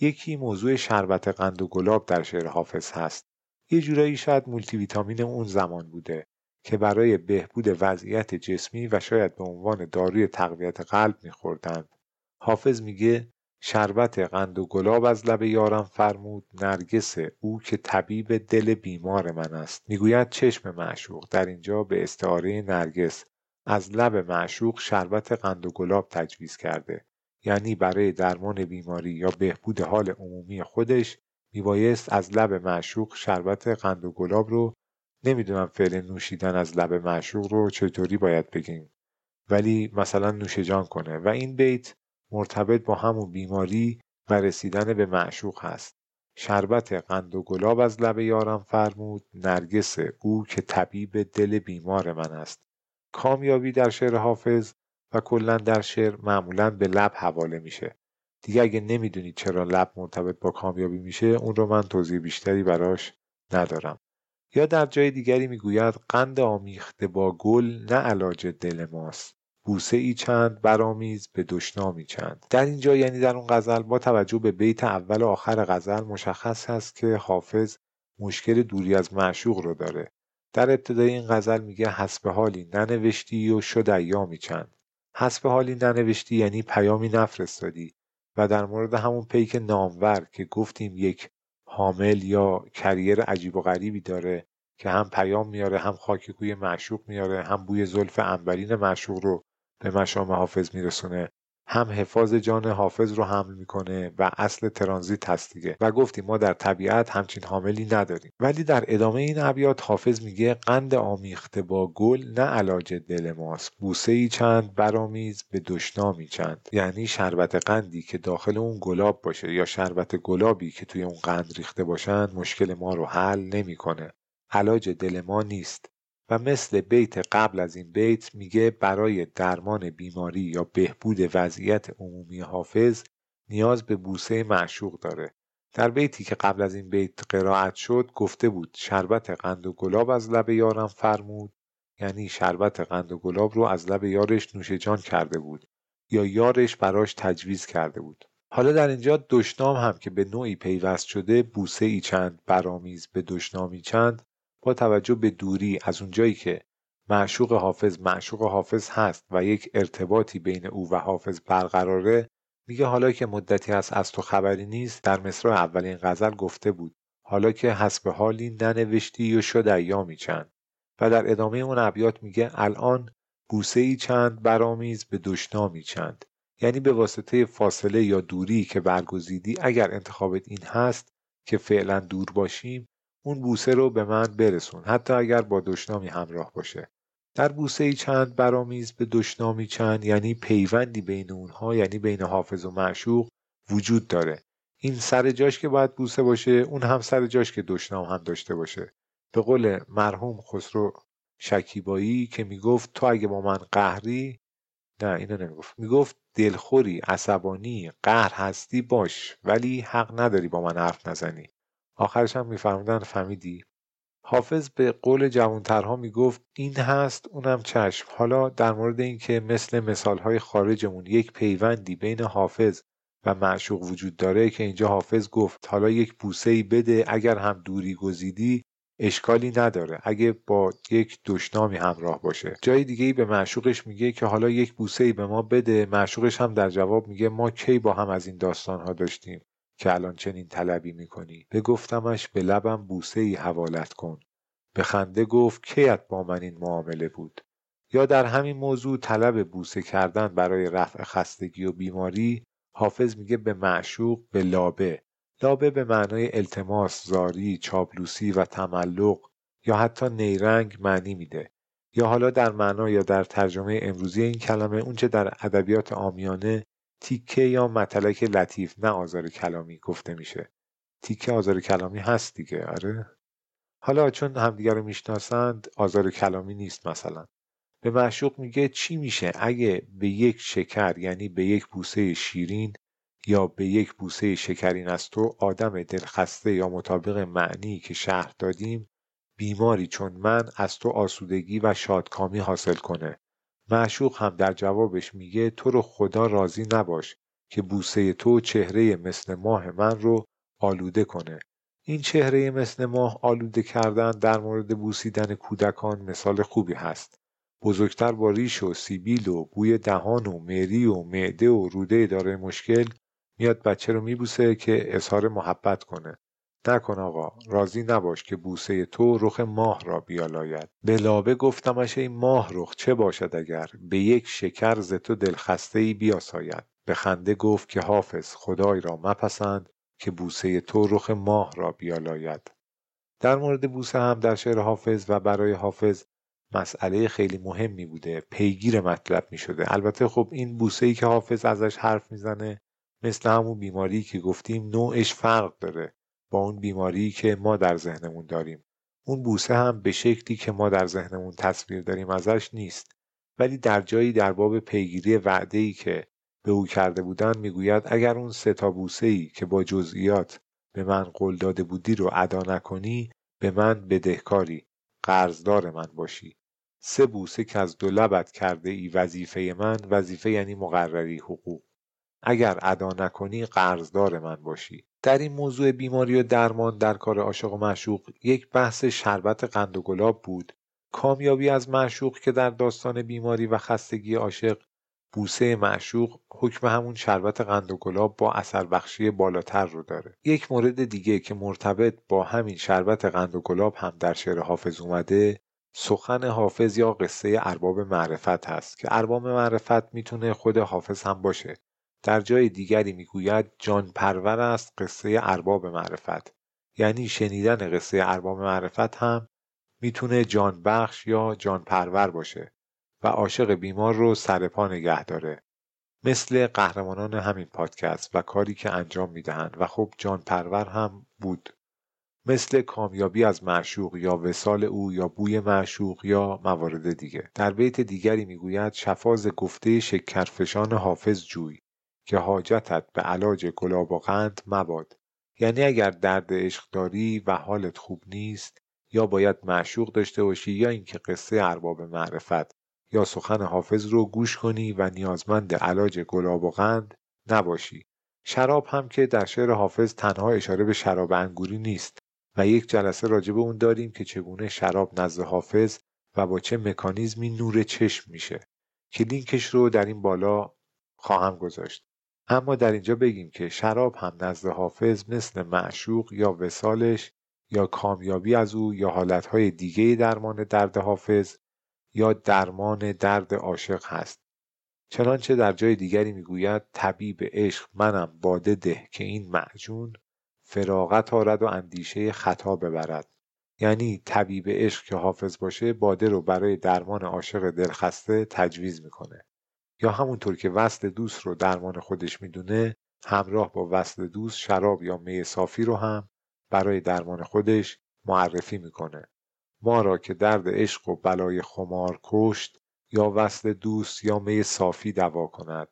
یکی موضوع شربت قند و گلاب در شعر حافظ هست. یه جورایی شاید مولتی ویتامین اون زمان بوده که برای بهبود وضعیت جسمی و شاید به عنوان داروی تقویت قلب میخوردند. حافظ میگه شربت قند و گلاب از لب یارم فرمود نرگس او که طبیب دل بیمار من است می‌گوید چشم معشوق در اینجا به استعاره نرگس از لب معشوق شربت قند و گلاب تجویز کرده. یعنی برای درمان بیماری یا بهبود حال عمومی خودش میبایست از لب معشوق شربت قند و گلاب رو نمی‌دونم فعل نوشیدن از لب معشوق رو چطوری باید بگیم. ولی مثلا نوشجان کنه و این بیت مرتبط با همون بیماری و رسیدن به معشوق هست. شربت قند و گلاب از لب یارم فرمود نرگس او که طبیب دل بیمار من است. کامیابی در شعر حافظ و کلا در شعر معمولا به لب حواله میشه. دیگه اگه نمی‌دونید چرا لب مرتبط با کامیابی میشه اون رو من توضیح بیشتری براش ندارم. یا در جای دیگری می‌گوید قند آمیخته با گل نه علاج دل ماست. بوسه ای چند برامیز به دشنامی چند. در اینجا یعنی در اون غزل با توجه به بیت اول و آخر غزل مشخص هست که حافظ مشکل دوری از معشوق رو داره. در ابتدای این غزل میگه حسب حالی ننوشتی و شد ایامی چند. حسب حالی ننوشتی یعنی پیامی نفرستادی و در مورد همون پیک نامور که گفتیم یک حامل یا کریر عجیب و غریبی داره که هم پیام میاره هم خاک کوی معشوق میاره هم بوی زلف انبرین معشوق رو به مشام حافظ میرسونه. هم حفاظ جان حافظ رو حمل می‌کنه و اصل ترانزیت هست دیگه. و گفتیم ما در طبیعت همچین حاملی نداریم. ولی در ادامه این ابیات حافظ میگه قند آمیخته با گل نه علاج دل ماست. بوسه ای چند برامیز به دشنامی چند. یعنی شربت قندی که داخل اون گلاب باشه یا شربت گلابی که توی اون قند ریخته باشن مشکل ما رو حل نمی‌کنه. علاج دل ما نیست. و مثل بیت قبل از این بیت میگه برای درمان بیماری یا بهبود وضعیت عمومی حافظ نیاز به بوسه معشوق داره. در بیتی که قبل از این بیت قرائت شد گفته بود شربت قند و گلاب از لب یارم فرمود یعنی شربت قند و گلاب رو از لب یارش نوش جان کرده بود یا یارش براش تجویز کرده بود. حالا در اینجا دشنام هم که به نوعی پیوست شده بوسه ای چند برامیز به دشنامی چند با توجه به دوری از اونجایی که معشوق حافظ معشوق حافظ هست و یک ارتباطی بین او و حافظ برقراره میگه حالا که مدتی هست از تو خبری نیست در مصرع اولین غزل گفته بود حالا که حسب حالی ننوشتی و شد ایامی چند. و در ادامه اون ابیات میگه الان بوسه ای چند برامیز به دشنامی چند. یعنی به واسطه فاصله یا دوری که برگزیدی اگر انتخابت این هست که فعلا دور باشیم اون بوسه رو به من برسون. حتی اگر با دشنامی همراه باشه. در بوسه چند برامیز به دشنامی چند یعنی پیوندی بین اونها یعنی بین حافظ و معشوق وجود داره. این سر جاش که باید بوسه باشه اون هم سر جاش که دشنام هم داشته باشه. به قول مرحوم خسرو شکیبایی که می‌گفت تو اگه با من قهری نه اینو نمی‌گفت. می‌گفت دلخوری عصبانی قهر هستی باش ولی حق نداری با من حرف نزنی. آخرش هم میفرمودن فهمیدی. حافظ به قول جوانترها می‌گفت این هست اونم چشم. حالا در مورد اینکه مثل مثالهای خارجمون یک پیوندی بین حافظ و معشوق وجود داره که اینجا حافظ گفت حالا یک بوسه ای بده اگر هم دوری گزیدی اشکالی نداره. اگه با یک دشنامی همراه باشه. جای دیگه ای به معشوقش میگه که حالا یک بوسه ای به ما بده. معشوقش هم در جواب میگه ما کی با هم از این داستان ها داشتیم؟ که الان چنین طلبی می‌کنی؟ گفتمش به لبم بوسه ای حوالت کن. به خنده گفت کیت با من این معامله بود؟ یا در همین موضوع طلب بوسه کردن برای رفع خستگی و بیماری حافظ میگه به معشوق به لابه. لابه به معنای التماس، زاری، چابلوسی و تملق یا حتی نیرنگ معنی میده. یا حالا در معنا یا در ترجمه امروزی این کلمه اونچه در ادبیات آمیانه تیکه یا مطلق لطیف نه آزار کلامی گفته میشه. تیکه آزار کلامی هست دیگه آره. حالا چون همدیگه رو می‌شناسند آزار کلامی نیست مثلا. به معشوق میگه چی میشه؟ اگه به یک شکر یعنی به یک بوسه شیرین یا به یک بوسه شکرین از تو آدم دلخسته یا مطابق معنی که شهر دادیم بیماری چون من از تو آسودگی و شادکامی حاصل کنه. معشوق هم در جوابش میگه تو رو خدا راضی نباش که بوسه تو چهره مثل ماه من رو آلوده کنه. این چهره مثل ماه آلوده کردن در مورد بوسیدن کودکان مثال خوبی هست. بزرگتر با ریش و سیبیل و بوی دهان و مری و معده و روده داره مشکل میاد بچه رو میبوسه که اظهار محبت کنه. نکن آقا راضی نباش که بوسه تو رخ ماه را بیالاید. به لابه گفتمش این ماه رخ چه باشد اگر به یک شکر ز تو دلخسته ای بیاساید. به خنده گفت که حافظ خدای را مپسند که بوسه تو رخ ماه را بیالاید. در مورد بوسه هم در شعر حافظ و برای حافظ مسئله خیلی مهمی بوده پیگیر مطلب می شده البته خب این بوسه ای که حافظ ازش حرف می‌زنه مثل همون بیماری که گفتیم نوعش فرق داره. با اون بیماری که ما در ذهنمون داریم. اون بوسه هم به شکلی که ما در ذهنمون تصویر داریم ازش نیست. ولی در جایی در باب پیگیری وعده ای که به او کرده بودن می‌گوید اگر اون سه تا بوسه ای که با جزئیات به من قول داده بودی رو ادا نکنی به من بدهکاری قرضدار من باشی. سه بوسه که از دو لبت کرده ای وظیفه من وظیفه یعنی مقرری حقوق. اگر ادا نکنی قرضدار من باشی. در این موضوع بیماری و درمان در کار عاشق و معشوق یک بحث شربت قند و گلاب بود. کامیابی از معشوق که در داستان بیماری و خستگی عاشق بوسه معشوق حکم همون شربت قند و گلاب با اثر بخشی بالاتر رو داره. یک مورد دیگه که مرتبط با همین شربت قند و گلاب هم در شعر حافظ اومده سخن حافظ یا قصه ارباب معرفت هست که ارباب معرفت می‌تونه خود حافظ هم باشه. در جای دیگری می‌گوید جان پرور است قصه ارباب معرفت. یعنی شنیدن قصه ارباب معرفت هم می‌تونه جان بخش یا جان پرور باشه و عاشق بیمار رو سر پا نگه داره. مثل قهرمانان همین پادکست و کاری که انجام می‌دهند و خب جان پرور هم بود. مثل کامیابی از معشوق یا وسال او یا بوی معشوق یا موارد دیگه. در بیت دیگری می‌گوید شفاز گفته شکرفشان حافظ جوی. که حاجتت به علاج گلاب و قند مباد. یعنی اگر درد عشق داری و حالت خوب نیست یا باید معشوق داشته باشی یا اینکه قصه ارباب معرفت یا سخن حافظ رو گوش کنی و نیازمند علاج گلاب و قند نباشی. شراب هم که در شعر حافظ تنها اشاره به شراب انگوری نیست و یک جلسه راجع به اون داریم که چگونه شراب نزد حافظ و با چه مکانیزمی نور چشم میشه. که لینکش رو در این بالا خواهم گذاشت. اما در اینجا بگیم که شراب هم نزد حافظ مثل معشوق یا وسالش یا کامیابی از او یا حالتهای دیگه درمان درد حافظ یا درمان درد عاشق هست. چنانچه در جای دیگری می‌گوید طبیب عشق منم باده ده که این معجون فراغت آرد و اندیشه خطا ببرد. یعنی طبیب عشق که حافظ باشه باده رو برای درمان عاشق دلخسته تجویز می‌کنه. یا همونطور که وصل دوست رو درمان خودش می‌دونه همراه با وصل دوست شراب یا می صافی رو هم برای درمان خودش معرفی می‌کنه. ما را که درد عشق و بلای خمار کشت یا وصل دوست یا می صافی دوا کند.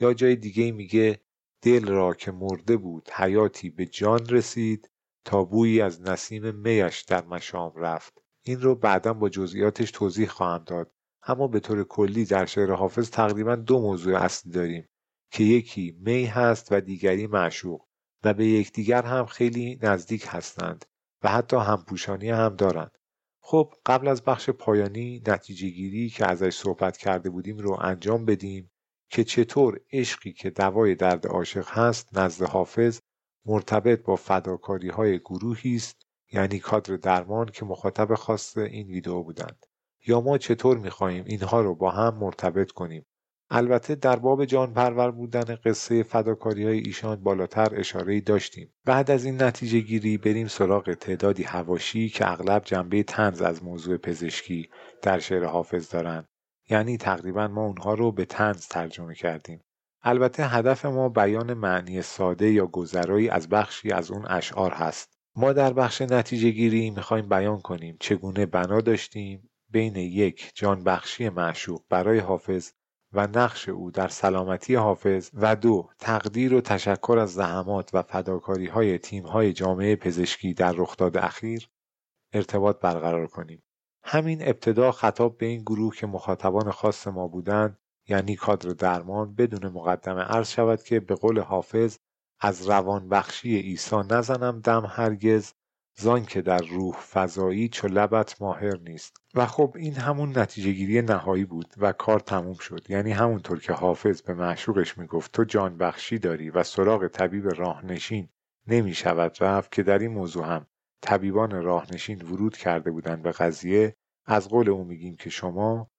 یا جای دیگه میگه دل را که مرده بود حیاتی به جان رسید تا بویی از نسیم میش در مشام رفت. این رو بعدا با جزئیاتش توضیح خواهم داد. اما به طور کلی در شعر حافظ تقریبا دو موضوع اصلی داریم که یکی می هست و دیگری معشوق و به یکدیگر هم خیلی نزدیک هستند و حتی همپوشانی هم دارند. خب قبل از بخش پایانی نتیجه گیری که ازش صحبت کرده بودیم رو انجام بدیم که چطور عشقی که دوای درد عاشق هست نزد حافظ مرتبط با فداکاری های گروهی است یعنی کادر درمان که مخاطب خاص این ویدیو بودند. یا ما چطور می‌خواهیم اینها رو با هم مرتبط کنیم؟ البته در باب جان پرور بودن قصه فداکاری های ایشان بالاتر اشاره داشتیم. بعد از این نتیجه گیری بریم سراغ تعدادی هواشی که اغلب جنبه تنز از موضوع پزشکی در شعر حافظ دارند یعنی تقریبا ما اونها رو به تنز ترجمه کردیم. البته هدف ما بیان معنی ساده یا گذرایی از بخشی از اون اشعار هست. ما در بخش نتیجه گیری می‌خوایم بیان کنیم چگونه بنا داشتیم بین یک جان بخشی معشوق برای حافظ و نقش او در سلامتی حافظ و دو تقدیر و تشکر از زحمات و فداکاری های تیم های جامعه پزشکی در رخداد اخیر ارتباط برقرار کنیم. همین ابتدا خطاب به این گروه که مخاطبان خاص ما بودند یعنی کادر درمان بدون مقدمه عرض شود که به قول حافظ از روان بخشی عیسی نزنم دم هرگز زان که در روح فضایی چو لبت ماهر نیست. و خب این همون نتیجه گیری نهایی بود و کار تموم شد. یعنی همونطور که حافظ به معشوقش می‌گفت تو جان بخشی داری و سراغ طبیب راهنشین نمی شود رفت که در این موضوع هم طبیبان راهنشین ورود کرده بودند به قضیه. از قول او میگیم که شما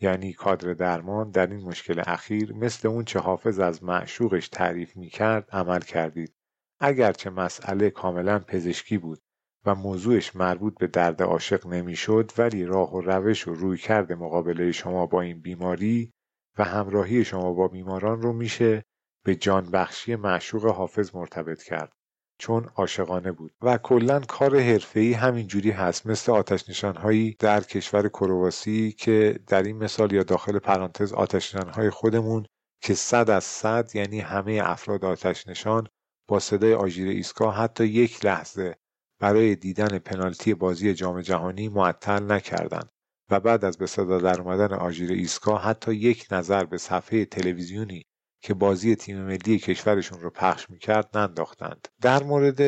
یعنی کادر درمان در این مشکل اخیر مثل اون چه حافظ از معشوقش تعریف می‌کرد عمل کردید. اگرچه مسئله کاملا پزشکی بود و موضوعش مربوط به درد عاشق نمی‌شد ولی راه و روش و روی کرده مقابله شما با این بیماری و همراهی شما با بیماران رو میشه به جان بخشی معشوق حافظ مرتبط کرد چون عاشقانه بود. و کلا کار حرفه‌ای همینجوری هست مثل آتش نشانهایی در کشور کرواسی که در این مثال یا داخل پرانتز آتش نشانهای خودمون که صد از صد یعنی همه افراد آتش نشان با صدای آژیر ایسکا حتی یک لحظه برای دیدن پنالتی بازی جام جهانی معطل نکردند و بعد از به صدا در اومدن آژیر ایسکا حتی یک نظر به صفحه تلویزیونی که بازی تیم ملی کشورشون رو پخش می‌کرد ننداختند. در مورد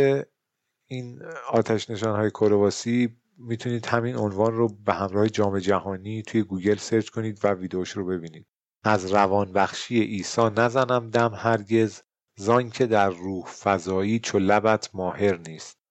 این آتش نشان های کرواسی می‌تونید همین عنوان رو به همراه جام جهانی توی گوگل سرچ کنید و ویدیوش رو ببینید. از روان بخشی عیسی نزنم دم هرگز زان که در روح فضایی چو لبت ماهر نیست.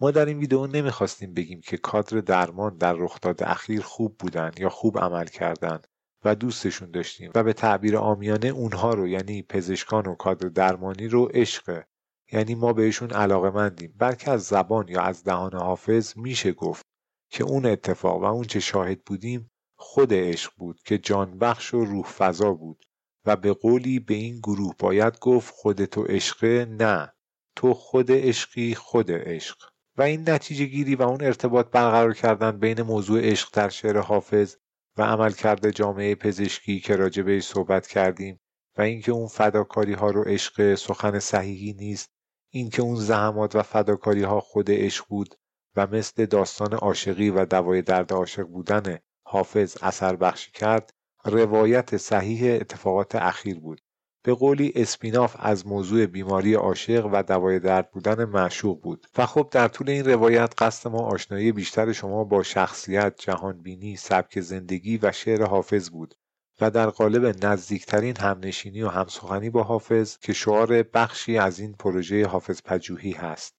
ما در این ویدیو نمی‌خواستیم بگیم که کادر درمان در رخداد اخیر خوب بودن یا خوب عمل کردند و دوستشون داشتیم و به تعبیر آمیانه اونها رو یعنی پزشکان و کادر درمانی رو عشقه یعنی ما بهشون علاقه مندیم بلکه از زبان یا از دهان حافظ میشه گفت که اون اتفاق و اون چه شاهد بودیم خود عشق بود که جان بخش و روح فضا بود و به قولی به این گروه باید گفت خودتو عشقه نه. تو خود عشقی خود عشق. و این نتیجه گیری و اون ارتباط برقرار کردن بین موضوع عشق در شعر حافظ و عملکرد جامعه پزشکی که راجع به صحبت کردیم و اینکه اون فداکاری ها رو عشق سخن صحیحی نیست اینکه اون زحمات و فداکاری ها خود عشق بود و مثل داستان عاشقی و دوای درد عاشق بودن حافظ اثر بخشی کرد روایت صحیح اتفاقات اخیر بود. به قولی اسپیناف از موضوع بیماری عاشق و دوای درد بودن معشوق بود. و خب در طول این روایت قصد ما آشنایی بیشتر شما با شخصیت، جهانبینی، سبک زندگی و شعر حافظ بود و در قالب نزدیکترین همنشینی و همسخنی با حافظ که شعار بخشی از این پروژه حافظ پجوهی هست.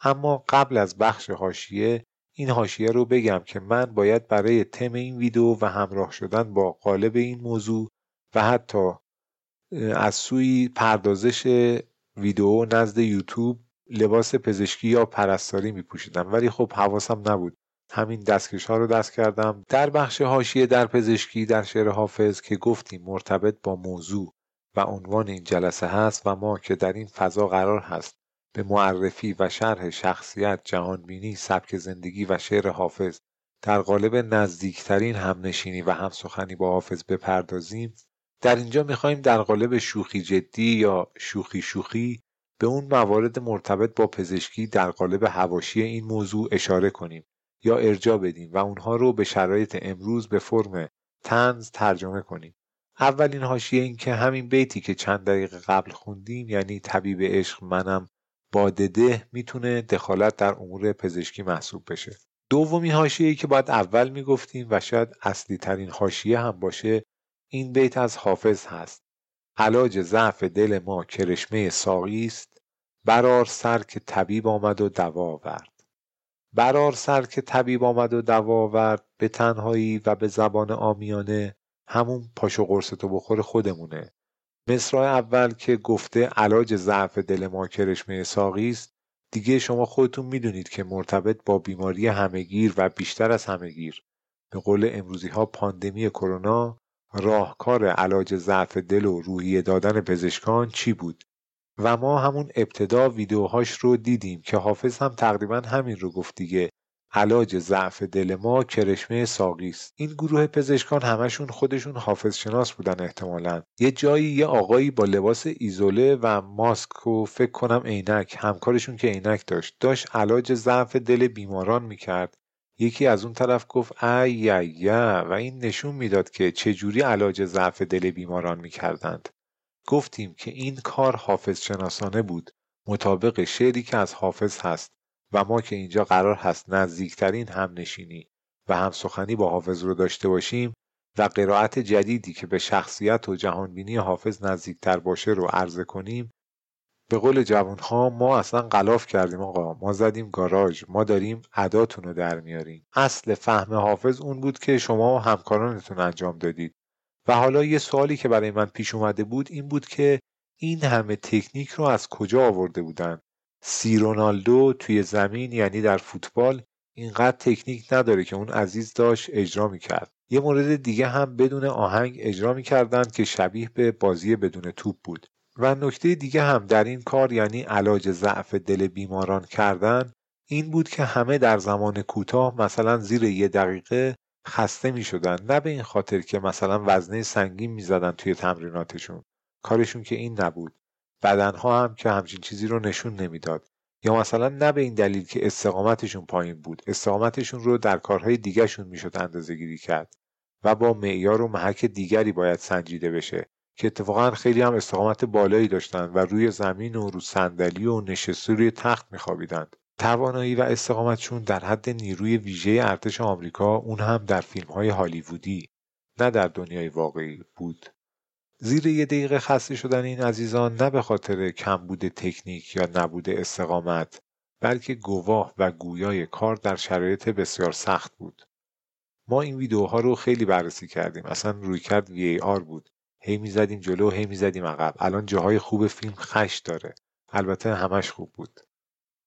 اما قبل از بخش حاشیه این حاشیه رو بگم که من باید برای تم این ویدیو و همراه شدن با قالب این موضوع و حتی از سوی پردازش ویدیو نزد یوتیوب لباس پزشکی یا پرستاری می پوشیدم ولی خب حواسم نبود. همین دستکش ها رو دست کردم. در بخش هاشیه در پزشکی در شعر حافظ که گفتیم مرتبط با موضوع و عنوان این جلسه هست و ما که در این فضا قرار هست به معرفی و شرح شخصیت جهانبینی سبک زندگی و شعر حافظ در قالب نزدیکترین همنشینی و همسخنی با حافظ بپردازیم در اینجا می‌خوایم در قالب شوخی جدی یا شوخی شوخی به اون موارد مرتبط با پزشکی در قالب هواشی این موضوع اشاره کنیم یا ارجا بدیم و اونها رو به شرایط امروز به فرم تنز ترجمه کنیم. اولین حاشیه این که همین بیتی که چند دقیقه قبل خوندیم یعنی طبیب عشق منم بادده می‌تونه دخالت در امور پزشکی محسوب بشه. دومی حاشیه که باید اول می‌گفتیم و شاید اصلی ترین حاشیه هم باشه این بیت از حافظ هست. علاج ضعف دل ما کرشمه ساقی است. برار سر که طبیب آمد و دوا آورد. برار سر که طبیب آمد و دوا آورد. به تنهایی و به زبان آمیانه همون پاشو قرصتو بخور خودمونه. مصرع اول که گفته علاج ضعف دل ما کرشمه ساقی است. دیگه شما خودتون می‌دونید که مرتبط با بیماری همهگیر و بیشتر از همهگیر. به قول امروزی ها پاندمی کرونا راهکار علاج ضعف دل و روحیه دادن پزشکان چی بود؟ و ما همون ابتدا ویدیوهاش رو دیدیم که حافظ هم تقریبا همین رو گفت دیگه. علاج ضعف دل ما کرشمه ساقی است. این گروه پزشکان همشون خودشون حافظ شناس بودن احتمالا. یه جایی یه آقایی با لباس ایزوله و ماسک و فکر کنم عینک همکارشون که عینک داشت داشت علاج ضعف دل بیماران می‌کرد. یکی از اون طرف گفت ای ای و این نشون می‌داد که چجوری علاج ضعف دل بیماران می‌کردند. گفتیم که این کار حافظ شناسانه بود مطابق شعری که از حافظ هست و ما که اینجا قرار هست نزدیکترین هم نشینی و هم سخنی با حافظ رو داشته باشیم و قرائت جدیدی که به شخصیت و جهانبینی حافظ نزدیکتر باشه رو عرضه کنیم به قول جوانها ما اصلا غلاف کردیم آقا. ما زدیم گاراژ. ما داریم اداتون رو در میاریم. اصل فهم حافظ اون بود که شما و همکارانتون انجام دادید. و حالا یه سوالی که برای من پیش اومده بود این بود که این همه تکنیک رو از کجا آورده بودن؟ سی رونالدو توی زمین یعنی در فوتبال اینقدر تکنیک نداره که اون عزیز داشت اجرا می‌کرد. یه مورد دیگه هم بدون آهنگ اجرا می‌کردن که شبیه به بازی بدون توپ بود. و نکته دیگه هم در این کار یعنی علاج ضعف دل بیماران کردن این بود که همه در زمان کوتاه مثلا زیر یه دقیقه خسته می شدن نه به این خاطر که مثلا وزنه سنگین می زدن توی تمریناتشون. کارشون که این نبود. بدنها هم که همچین چیزی رو نشون نمی‌داد. یا مثلا نه به این دلیل که استقامتشون پایین بود. استقامتشون رو در کارهای دیگرشون می‌شد اندازه گیری کرد. و با معیار و محک دیگری باید سنجیده بشه. که اتفاقا خیلی هم استقامت بالایی داشتن و روی زمین و رو صندلی و نشسته روی تخت میخوابیدند. توانایی و استقامتشون در حد نیروی ویژه ارتش آمریکا اون هم در فیلم های هالیوودی نه در دنیای واقعی بود. زیر یه دقیقه خسته شدن این عزیزان نه به خاطر کمبود تکنیک یا نبود استقامت بلکه گواه و گویای کار در شرایط بسیار سخت بود. ما این ویدیوها رو خیلی بررسی کردیم. اصلا روی کرد وی آر بود. هی می‌زدیم جلو هی می‌زدیم عقب. الان جاهای خوب فیلم خش داره. البته همش خوب بود.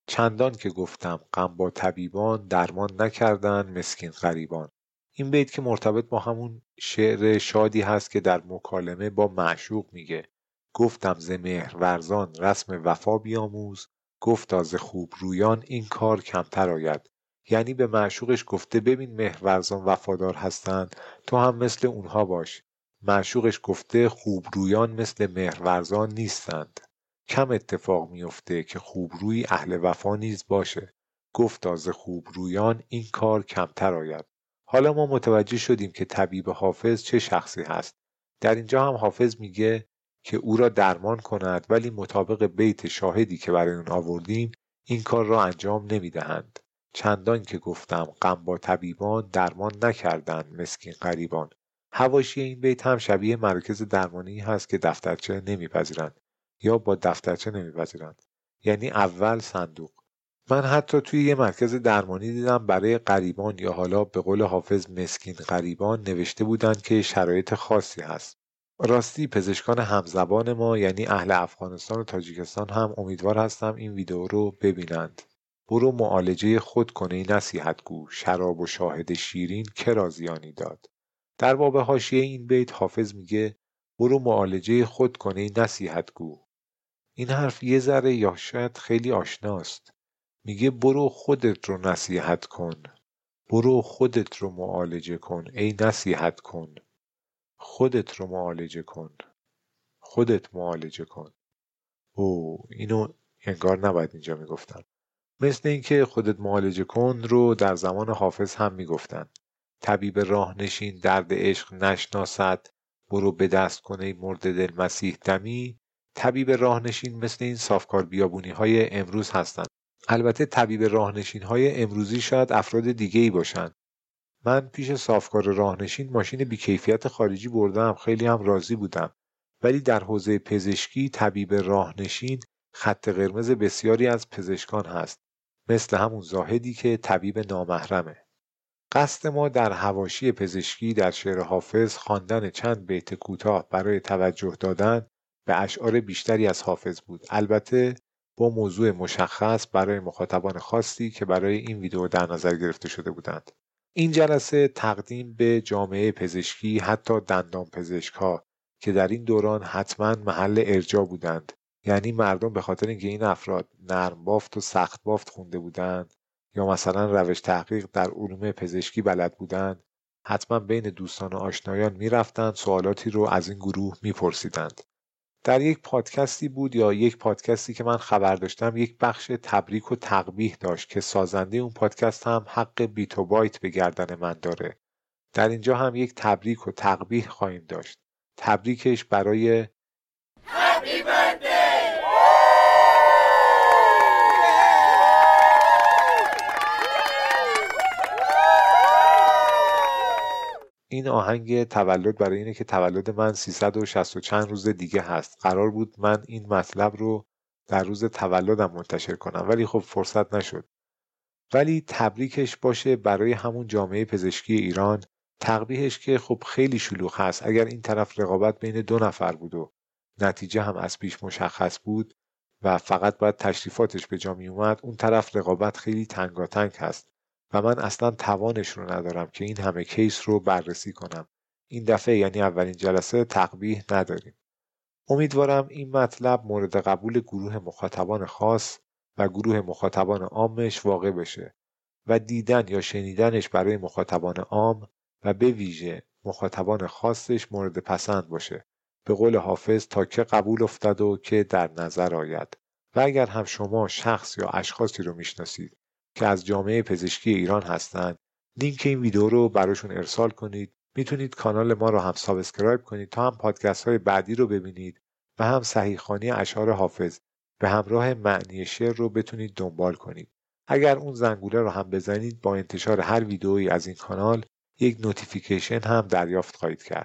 چندان که گفتم غم با طبیبان درمان نکردن مسکین غریبان. این بیت که مرتبط با همون شعر شادی هست که در مکالمه با معشوق میگه. گفتم ز ورزان رسم وفا بیاموز. گفتا ز خوب رویان این کار کمتر آید. یعنی به معشوقش گفته ببین مهرورزان وفادار هستند. تو هم مثل اونها باش. معشوقش گفته خوب رویان مثل مهرورزان نیستند. کم اتفاق میفته که خوبروی اهل وفا نیز باشه. گفتا ز خوب رویان این کار کمتر آید. حالا ما متوجه شدیم که طبیب حافظ چه شخصی هست. در اینجا هم حافظ میگه که او را درمان کند ولی مطابق بیت شاهدی که برای اون آوردیم این کار را انجام نمی‌دهند. چندان که گفتم غم با طبیبان درمان نکردند مسکین غریبان. هواشی این بیت هم شبیه مرکز درمانی هست که دفترچه نمیپذیرند یا با دفترچه نمیپذیرند. یعنی اول صندوق. من حتی توی یه مرکز درمانی دیدم برای غریبان یا حالا به قول حافظ مسکین غریبان نوشته بودند که شرایط خاصی هست. راستی پزشکان همزبان ما یعنی اهل افغانستان و تاجیکستان هم امیدوار هستم این ویدیو رو ببینند. برو معالجه خود کنه نصیحت گو. شراب و شاهد شیرین که رازیانی داد. در باب حاشیه این بیت حافظ میگه برو معالجه خود کنه نصیحت گو. این حرف یه ذره یا شاید خیلی آشناست. میگه برو خودت رو نصیحت کن. برو خودت رو معالجه کن. ای نصیحت کن. خودت رو معالجه کن. خودت معالجه کن. او اینو انگار نباید اینجا می‌گفتم مثل اینکه خودت معالجه کن رو در زمان حافظ هم می‌گفتن. طبیب راه نشین درد عشق نشناسد برو به دست کنه مرد دل مسیح دمی. طبیب راهنشین مثل این صافکار بیابونی های امروز هستند. البته طبیب راهنشین های امروزی شاید افراد دیگه ای باشن من پیش صافکار راهنشین ماشین بیکیفیت خارجی بردم خیلی هم راضی بودم. ولی در حوزه پزشکی طبیب راهنشین خط قرمز بسیاری از پزشکان هست. مثل همون زاهدی که طبیب نامحرمه. قصد ما در هواشی پزشکی در شعر حافظ خواندن چند بیت کوتاه برای توجه دادن به اشعار بیشتری از حافظ بود. البته با موضوع مشخص برای مخاطبان خاصی که برای این ویدیو در نظر گرفته شده بودند. این جلسه تقدیم به جامعه پزشکی حتی دندان پزشک ها که در این دوران حتما محل ارجا بودند. یعنی مردم به خاطر اینکه این افراد نرم بافت و سخت بافت خونده بودند یا مثلا روش تحقیق در علوم پزشکی بلد بودند حتما بین دوستان و آشنایان می‌رفتند سوالاتی رو از این گروه میپرسیدند. در یک پادکستی بود یا یک پادکستی که من خبر داشتم یک بخش تبریک و تقبیح داشت که سازنده اون پادکست هم حق بیت و بایت به گردن من داره. در اینجا هم یک تبریک و تقبیح خواهیم داشت. تبریکش برای این آهنگ تولد برای اینه که تولد من 360 و چند روز دیگه هست. قرار بود من این مطلب رو در روز تولدم منتشر کنم ولی خب فرصت نشد. ولی تبریکش باشه برای همون جامعه پزشکی ایران. تقبیهش که خب خیلی شلوغ هست. اگر این طرف رقابت بین دو نفر بود و نتیجه هم از پیش مشخص بود و فقط باید تشریفاتش به جا می اومد اون طرف رقابت خیلی تنگاتنگ هست. و من اصلا توانش رو ندارم که این همه کیس رو بررسی کنم. این دفعه یعنی اولین جلسه تقبیح نداریم. امیدوارم این مطلب مورد قبول گروه مخاطبان خاص و گروه مخاطبان عامش واقع بشه و دیدن یا شنیدنش برای مخاطبان عام و به ویژه مخاطبان خاصش مورد پسند باشه. به قول حافظ تا که قبول افتد و که در نظر آید. و اگر هم شما شخص یا اشخاصی رو می‌شناسید که از جامعه پزشکی ایران هستند. لینک این ویدیو رو براشون ارسال کنید. می‌تونید کانال ما رو هم سابسکرایب کنید تا هم پادکست های بعدی رو ببینید و هم صحیحخوانی اشعار حافظ به همراه معنی شعر رو بتونید دنبال کنید. اگر اون زنگوله رو هم بزنید با انتشار هر ویدئویی از این کانال یک نوتیفیکیشن هم دریافت خواهید کرد.